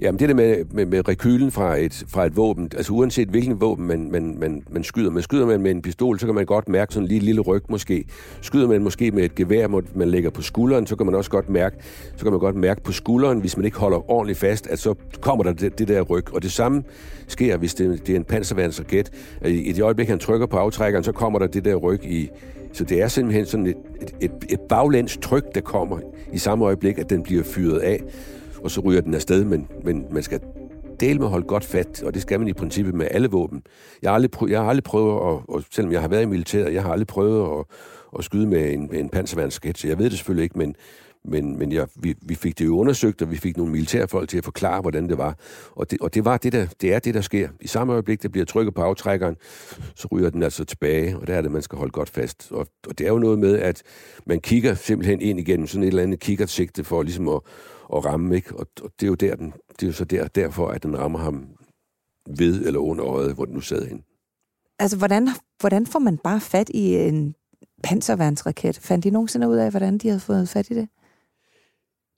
Jamen det der med, med, med rekylen fra et, fra et våben, altså uanset hvilken våben man, man, man, man skyder, med. skyder man med en pistol, så kan man godt mærke sådan en lille, lille ryg måske. Skyder man måske med et gevær, man lægger på skulderen, så kan man også godt mærke, så kan man godt mærke på skulderen, hvis man ikke holder ordentligt fast, at så kommer der det, det der ryg. Og det samme sker, hvis det, det er en panserværnsraket. I det øjeblik, han trykker på aftrækkeren, så kommer der det der ryg i, så det er simpelthen sådan et, et, et, et baglæns tryk, der kommer i samme øjeblik, at den bliver fyret af og så ryger den afsted, men, men man skal dele med at holde godt fat, og det skal man i princippet med alle våben. Jeg har aldrig, prøvet, jeg har aldrig prøvet, at, og selvom jeg har været i militæret, jeg har aldrig prøvet at, at skyde med en, med en så Jeg ved det selvfølgelig ikke, men, men, men jeg, vi, vi fik det jo undersøgt, og vi fik nogle militærfolk til at forklare, hvordan det var. Og det, og det, var det, der, det er det, der sker. I samme øjeblik, der bliver trykket på aftrækkeren, så ryger den altså tilbage, og der er det, man skal holde godt fast. Og, og det er jo noget med, at man kigger simpelthen ind igennem sådan et eller andet kikkertsigte for ligesom at, at ramme, ikke? Og, og det er jo der, den, det er jo så der, derfor, at den rammer ham ved eller under øjet, hvor den nu sad hen. Altså, hvordan, hvordan får man bare fat i en panserværnsraket? Fandt de nogensinde ud af, hvordan de havde fået fat i det?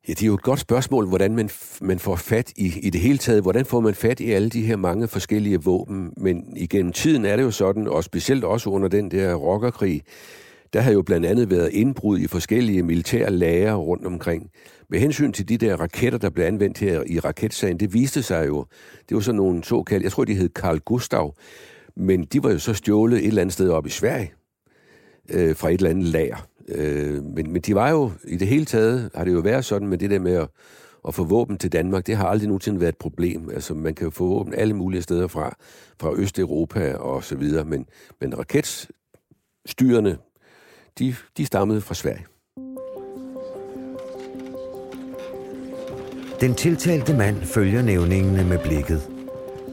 Ja, det er jo et godt spørgsmål, hvordan man, man får fat i, i det hele taget. Hvordan får man fat i alle de her mange forskellige våben? Men igennem tiden er det jo sådan, og specielt også under den der rockerkrig, der har jo blandt andet været indbrud i forskellige militære lager rundt omkring. Med hensyn til de der raketter, der blev anvendt her i raketsagen, det viste sig jo, det var sådan nogle såkaldte, jeg tror, de hed Carl Gustav, men de var jo så stjålet et eller andet sted op i Sverige, øh, fra et eller andet lager. Øh, men, men de var jo, i det hele taget, har det jo været sådan med det der med at, at få våben til Danmark, det har aldrig nogensinde været et problem. Altså, man kan jo få våben alle mulige steder fra, fra Østeuropa og så videre, men, men raketstyrene, de, de stammede fra Sverige. Den tiltalte mand følger nævningene med blikket,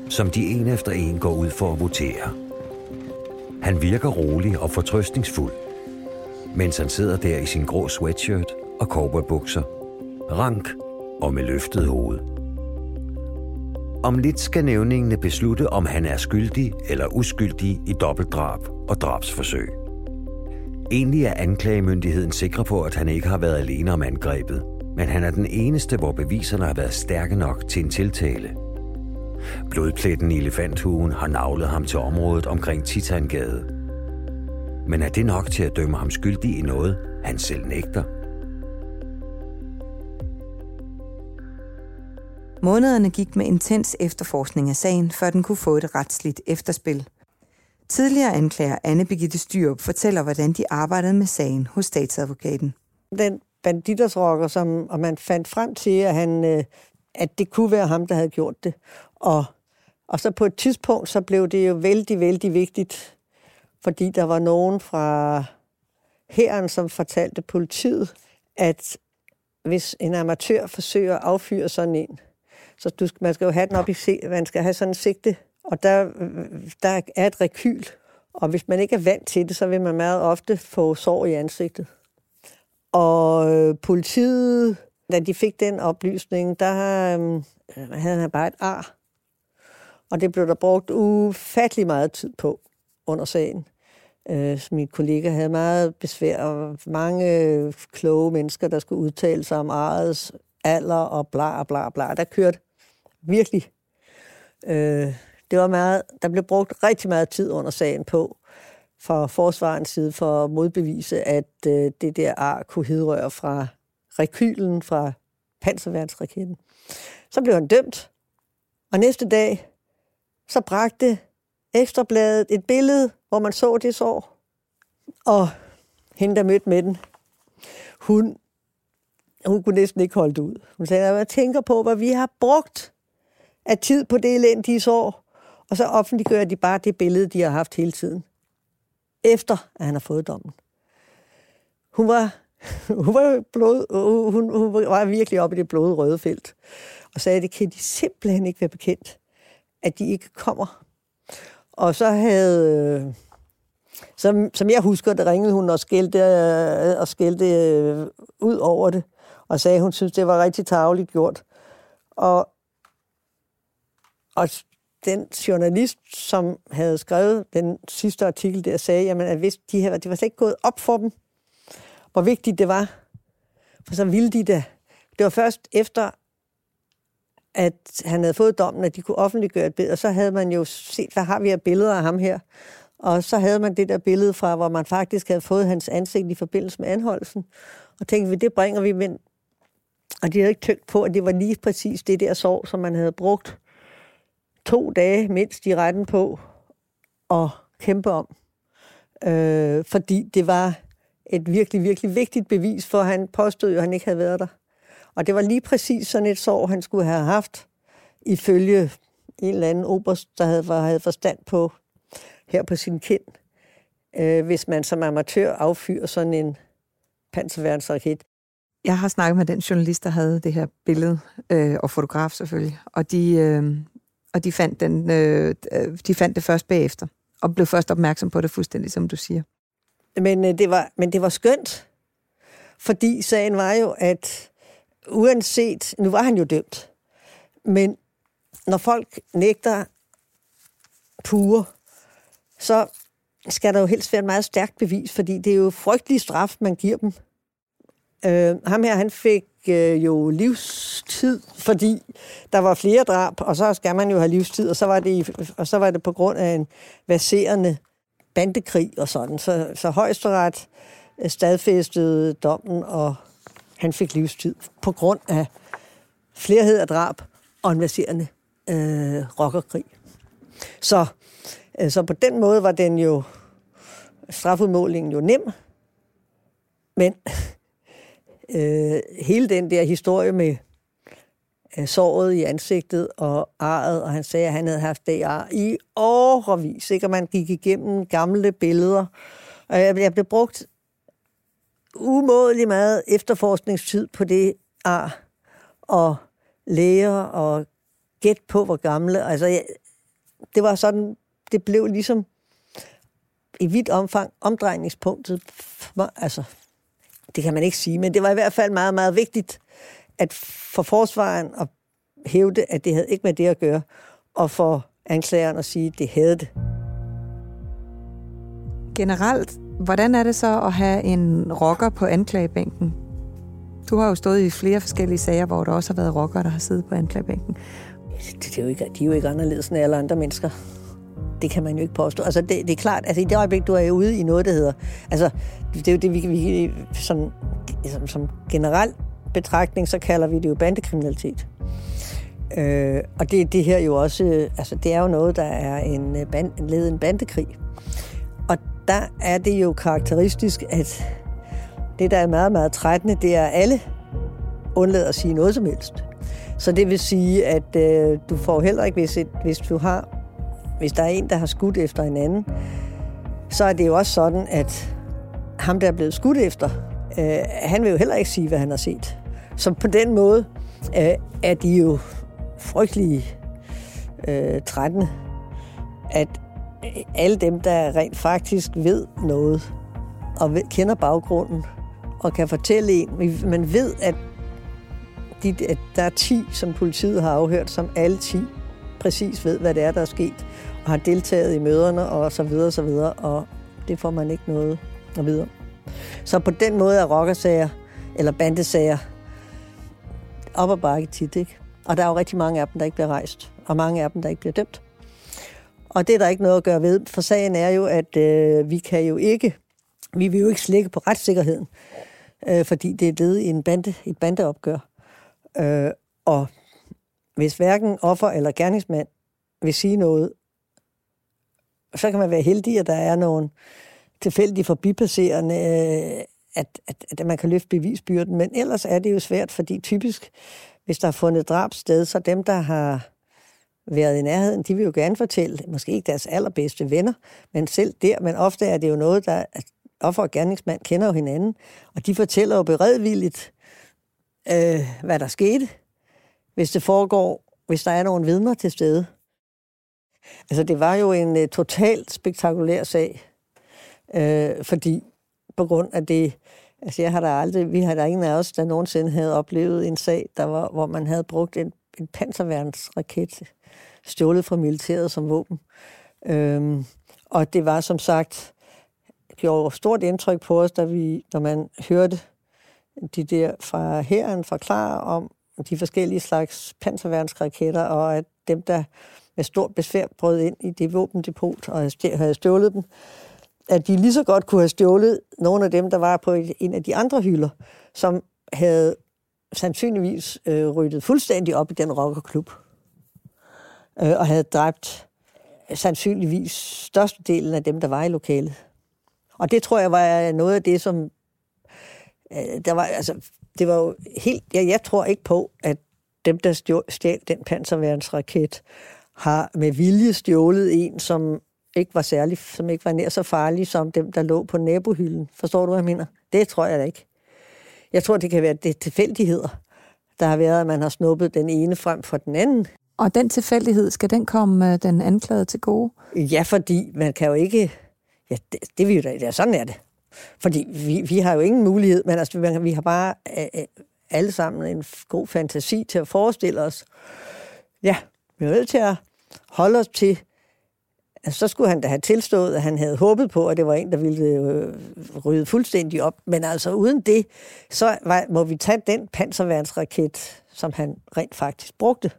som de en efter en går ud for at votere. Han virker rolig og fortrøstningsfuld, mens han sidder der i sin grå sweatshirt og cowboybukser, rank og med løftet hoved. Om lidt skal nævningene beslutte, om han er skyldig eller uskyldig i dobbeltdrab og drabsforsøg. Egentlig er anklagemyndigheden sikre på, at han ikke har været alene om angrebet, men han er den eneste, hvor beviserne har været stærke nok til en tiltale. Blodpletten i elefanthugen har navlet ham til området omkring Titangade. Men er det nok til at dømme ham skyldig i noget, han selv nægter? Månederne gik med intens efterforskning af sagen, før den kunne få et retsligt efterspil. Tidligere anklager Anne Birgitte Styrup fortæller, hvordan de arbejdede med sagen hos statsadvokaten. Den banditersrokker, som, og man fandt frem til, at, han, øh, at det kunne være ham, der havde gjort det. Og, og så på et tidspunkt, så blev det jo vældig, vældig vigtigt, fordi der var nogen fra herren, som fortalte politiet, at hvis en amatør forsøger at affyre sådan en, så du, man skal jo have den op i man skal have sådan en sigte, og der, der er et rekyl, og hvis man ikke er vant til det, så vil man meget ofte få sår i ansigtet. Og øh, politiet, da de fik den oplysning, der øh, havde han bare et ar. Og det blev der brugt ufattelig meget tid på under sagen. Øh, min kollega havde meget besvær, og mange kloge mennesker, der skulle udtale sig om arets alder og bla bla bla. Der kørte virkelig. Øh, det var meget, der blev brugt rigtig meget tid under sagen på fra forsvarens side for at modbevise, at øh, det der ar kunne hedrøre fra rekylen fra panserværnsraketten. Så blev han dømt, og næste dag, så bragte Ekstrabladet et billede, hvor man så det sår. Og hende, der mødte med den, hun, hun kunne næsten ikke holde det ud. Hun sagde, jeg tænker på, hvad vi har brugt af tid på det elendige sår, og så offentliggør de bare det billede, de har haft hele tiden efter at han har fået dommen. Hun var, *laughs* hun var, blod, hun, hun var virkelig oppe i det blodrøde felt, og sagde, at det kan de simpelthen ikke være bekendt, at de ikke kommer. Og så havde, øh, som, som jeg husker det, ringede hun og skældte, øh, og skældte øh, ud over det, og sagde, at hun synes, det var rigtig tageligt gjort. Og, og den journalist, som havde skrevet den sidste artikel der, sagde, jamen, at hvis de her, det var slet ikke gået op for dem, hvor vigtigt det var. For så ville de det. Det var først efter, at han havde fået dommen, at de kunne offentliggøre et billede, og så havde man jo set, hvad har vi af billeder af ham her? Og så havde man det der billede fra, hvor man faktisk havde fået hans ansigt i forbindelse med anholdelsen. Og tænkte vi, det bringer vi, men... Og de havde ikke tænkt på, at det var lige præcis det der sår, som man havde brugt to dage mindst i retten på at kæmpe om. Øh, fordi det var et virkelig, virkelig vigtigt bevis, for han påstod jo, at han ikke havde været der. Og det var lige præcis sådan et sår, han skulle have haft, ifølge en eller anden oberst, der havde, havde forstand på her på sin kind, øh, hvis man som amatør affyrer sådan en panserværnsraket. Jeg har snakket med den journalist, der havde det her billede, øh, og fotograf selvfølgelig, og de, øh, og de, fandt den, øh, øh, de fandt det først bagefter, og blev først opmærksom på det fuldstændig, som du siger. Men, øh, det, var, men det var skønt, fordi sagen var jo, at uanset, nu var han jo dømt, men når folk nægter pure, så skal der jo helst være et meget stærkt bevis, fordi det er jo frygtelig straf, man giver dem. Øh, ham her, han fik øh, jo livstid, fordi der var flere drab, og så skal man jo have livstid, og så var det, og så var det på grund af en baserende bandekrig og sådan. Så, så højesteret øh, stadfæstede dommen, og han fik livstid på grund af flerhed af drab og en baserende øh, rockerkrig. Så, øh, så på den måde var den jo strafudmålingen jo nem, men øh, hele den der historie med øh, såret i ansigtet og arret, og han sagde, at han havde haft det ar i årevis, ikke? og man gik igennem gamle billeder. Og jeg, jeg blev brugt umådelig meget efterforskningstid på det ar, og læger og gæt på, hvor gamle. Altså, jeg, det var sådan, det blev ligesom i vidt omfang omdrejningspunktet. Altså, det kan man ikke sige, men det var i hvert fald meget, meget vigtigt, at for forsvaren at hævde, at det havde ikke med det at gøre, og for anklageren at sige, at det havde det. Generelt, hvordan er det så at have en rocker på anklagebænken? Du har jo stået i flere forskellige sager, hvor der også har været rockere, der har siddet på anklagebænken. Det er jo ikke, de er jo ikke anderledes end alle andre mennesker. Det kan man jo ikke påstå. Altså, det, det er klart, altså i det øjeblik, du er ude i noget, der hedder... Altså, det er jo det, vi, vi sådan, som, som generelt betragtning, så kalder vi det jo bandekriminalitet. Øh, og det, det her jo også, altså det er jo noget, der er en, øh, band, en led en bandekrig. Og der er det jo karakteristisk, at det, der er meget, meget trættende, det er, at alle undlader at sige noget som helst. Så det vil sige, at øh, du får heller ikke, hvis, et, hvis du har, hvis der er en, der har skudt efter en anden, så er det jo også sådan, at ham, der er blevet skudt efter, øh, han vil jo heller ikke sige, hvad han har set. Så på den måde øh, er de jo frygtelige øh, trættende, at alle dem, der rent faktisk ved noget, og ved, kender baggrunden, og kan fortælle en, man ved, at, de, at der er 10, som politiet har afhørt, som alle 10 præcis ved, hvad det er, der er sket, har deltaget i møderne, og så videre, og så videre, og det får man ikke noget at vide om. Så på den måde er rockersager, eller bandesager, op og bakke tit, ikke? Og der er jo rigtig mange af dem, der ikke bliver rejst, og mange af dem, der ikke bliver dømt. Og det er der ikke noget at gøre ved, for sagen er jo, at øh, vi kan jo ikke, vi vil jo ikke slække på retssikkerheden, øh, fordi det er led i en bande, et bandeopgør. Øh, og hvis hverken offer eller gerningsmand vil sige noget, så kan man være heldig, at der er nogle tilfældige forbipasserende, øh, at, at, at man kan løfte bevisbyrden. Men ellers er det jo svært, fordi typisk, hvis der er fundet drab sted, så dem, der har været i nærheden, de vil jo gerne fortælle, måske ikke deres allerbedste venner, men selv der, men ofte er det jo noget, der offer og gerningsmand kender jo hinanden, og de fortæller jo beredvilligt, øh, hvad der skete, hvis det foregår, hvis der er nogle vidner til stede. Altså, det var jo en uh, totalt spektakulær sag, øh, fordi på grund af det, altså jeg har da aldrig, vi har da ingen af os, der nogensinde havde oplevet en sag, der var, hvor man havde brugt en, en panserværnsraket stjålet fra militæret som våben. Øhm, og det var som sagt, gjorde stort indtryk på os, da vi, når man hørte de der fra herren forklare om, de forskellige slags panserværnsraketter, og at dem, der med stort besvær brød ind i det våbendepot og havde stjålet dem, at de lige så godt kunne have stjålet nogle af dem, der var på en af de andre hylder, som havde sandsynligvis øh, ryddet fuldstændig op i den rockerklub, øh, og havde dræbt sandsynligvis størstedelen af dem, der var i lokalet. Og det tror jeg var noget af det, som... Øh, der var, altså, det var jo helt... Jeg, jeg tror ikke på, at dem, der stjal den panserværnsraket, har med vilje stjålet en, som ikke var særlig, som ikke var nær så farlig som dem, der lå på nabohylden. Forstår du, hvad jeg mener? Det tror jeg da ikke. Jeg tror, det kan være det tilfældigheder, der har været, at man har snuppet den ene frem for den anden. Og den tilfældighed, skal den komme øh, den anklagede til gode? Ja, fordi man kan jo ikke... Ja, det, det vil jo da... Ja, sådan er det. Fordi vi, vi har jo ingen mulighed, men altså, vi har bare øh, alle sammen en god fantasi til at forestille os. Ja, vi er nødt til at holde os til altså, så skulle han da have tilstået, at han havde håbet på, at det var en, der ville øh, rydde fuldstændig op. Men altså uden det, så var, må vi tage den panserværnsraket, som han rent faktisk brugte.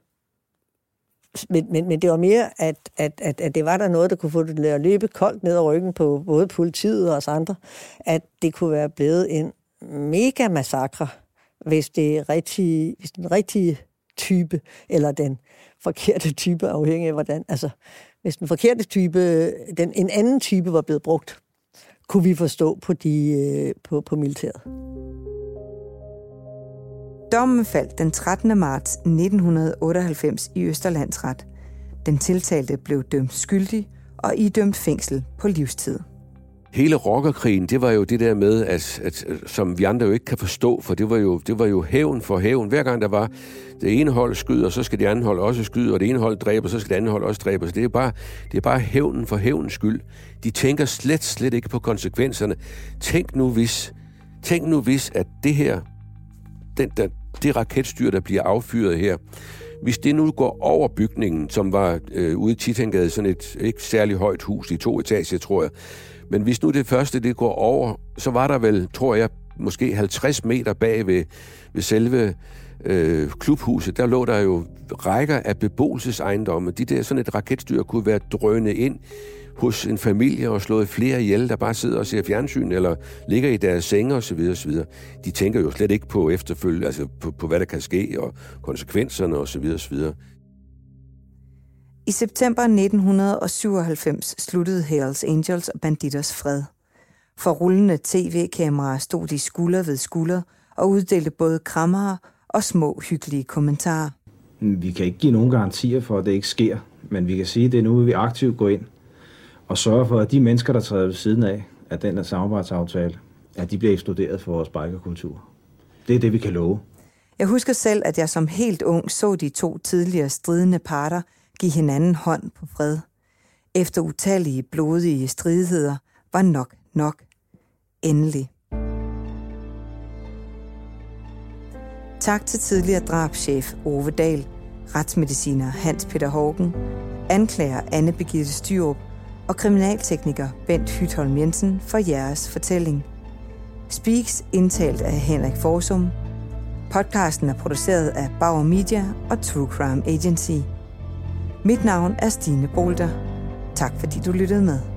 Men, men, men det var mere, at, at, at, at det var der noget, der kunne få det at løbe koldt ned ad ryggen på både politiet og os andre, at det kunne være blevet en mega massakre, hvis det rigtige, hvis den rigtige type, eller den forkerte type, afhængig af hvordan, altså hvis den forkerte type, den, en anden type var blevet brugt, kunne vi forstå på, de, øh, på, på militæret. Dommen faldt den 13. marts 1998 i Østerlandsret. Den tiltalte blev dømt skyldig og idømt fængsel på livstid hele rockerkrigen, det var jo det der med, at, at, som vi andre jo ikke kan forstå, for det var jo, det var jo hævn for hævn. Hver gang der var det ene hold skyder, så skal det andet hold også skyde, og det ene hold dræber, så skal det andet hold også dræbe. Så det er bare, det er bare hævnen for hævnens skyld. De tænker slet, slet ikke på konsekvenserne. Tænk nu hvis, tænk nu hvis, at det her, den, der, det raketstyr, der bliver affyret her, hvis det nu går over bygningen, som var øh, ude i Titangade, sådan et ikke særlig højt hus i to etager, tror jeg, men hvis nu det første det går over, så var der vel, tror jeg, måske 50 meter bag ved, ved selve øh, klubhuset, der lå der jo rækker af beboelsesejendomme. De der, sådan et raketstyr kunne være drøne ind hos en familie og slået flere ihjel, der bare sidder og ser fjernsyn eller ligger i deres senge osv. osv. De tænker jo slet ikke på efterfølgende, altså på, på hvad der kan ske og konsekvenserne osv. osv. I september 1997 sluttede Hells Angels og Banditers fred. For rullende tv-kameraer stod de skulder ved skulder og uddelte både krammere og små hyggelige kommentarer. Vi kan ikke give nogen garantier for, at det ikke sker, men vi kan sige, at det er nu, vi aktivt går ind og sørger for, at de mennesker, der træder ved siden af, af den der samarbejdsaftale, at de bliver eksploderet for vores bikerkultur. Det er det, vi kan love. Jeg husker selv, at jeg som helt ung så de to tidligere stridende parter give hinanden hånd på fred. Efter utallige blodige stridigheder var nok nok. Endelig. Tak til tidligere drabschef Ove Dahl, retsmediciner Hans Peter Hågen, anklager Anne Begitte Styrup og kriminaltekniker Bent Hytholm Jensen for jeres fortælling. Speaks indtalt af Henrik Forsum. Podcasten er produceret af Bauer Media og True Crime Agency. Mit navn er Stine Bolter. Tak fordi du lyttede med.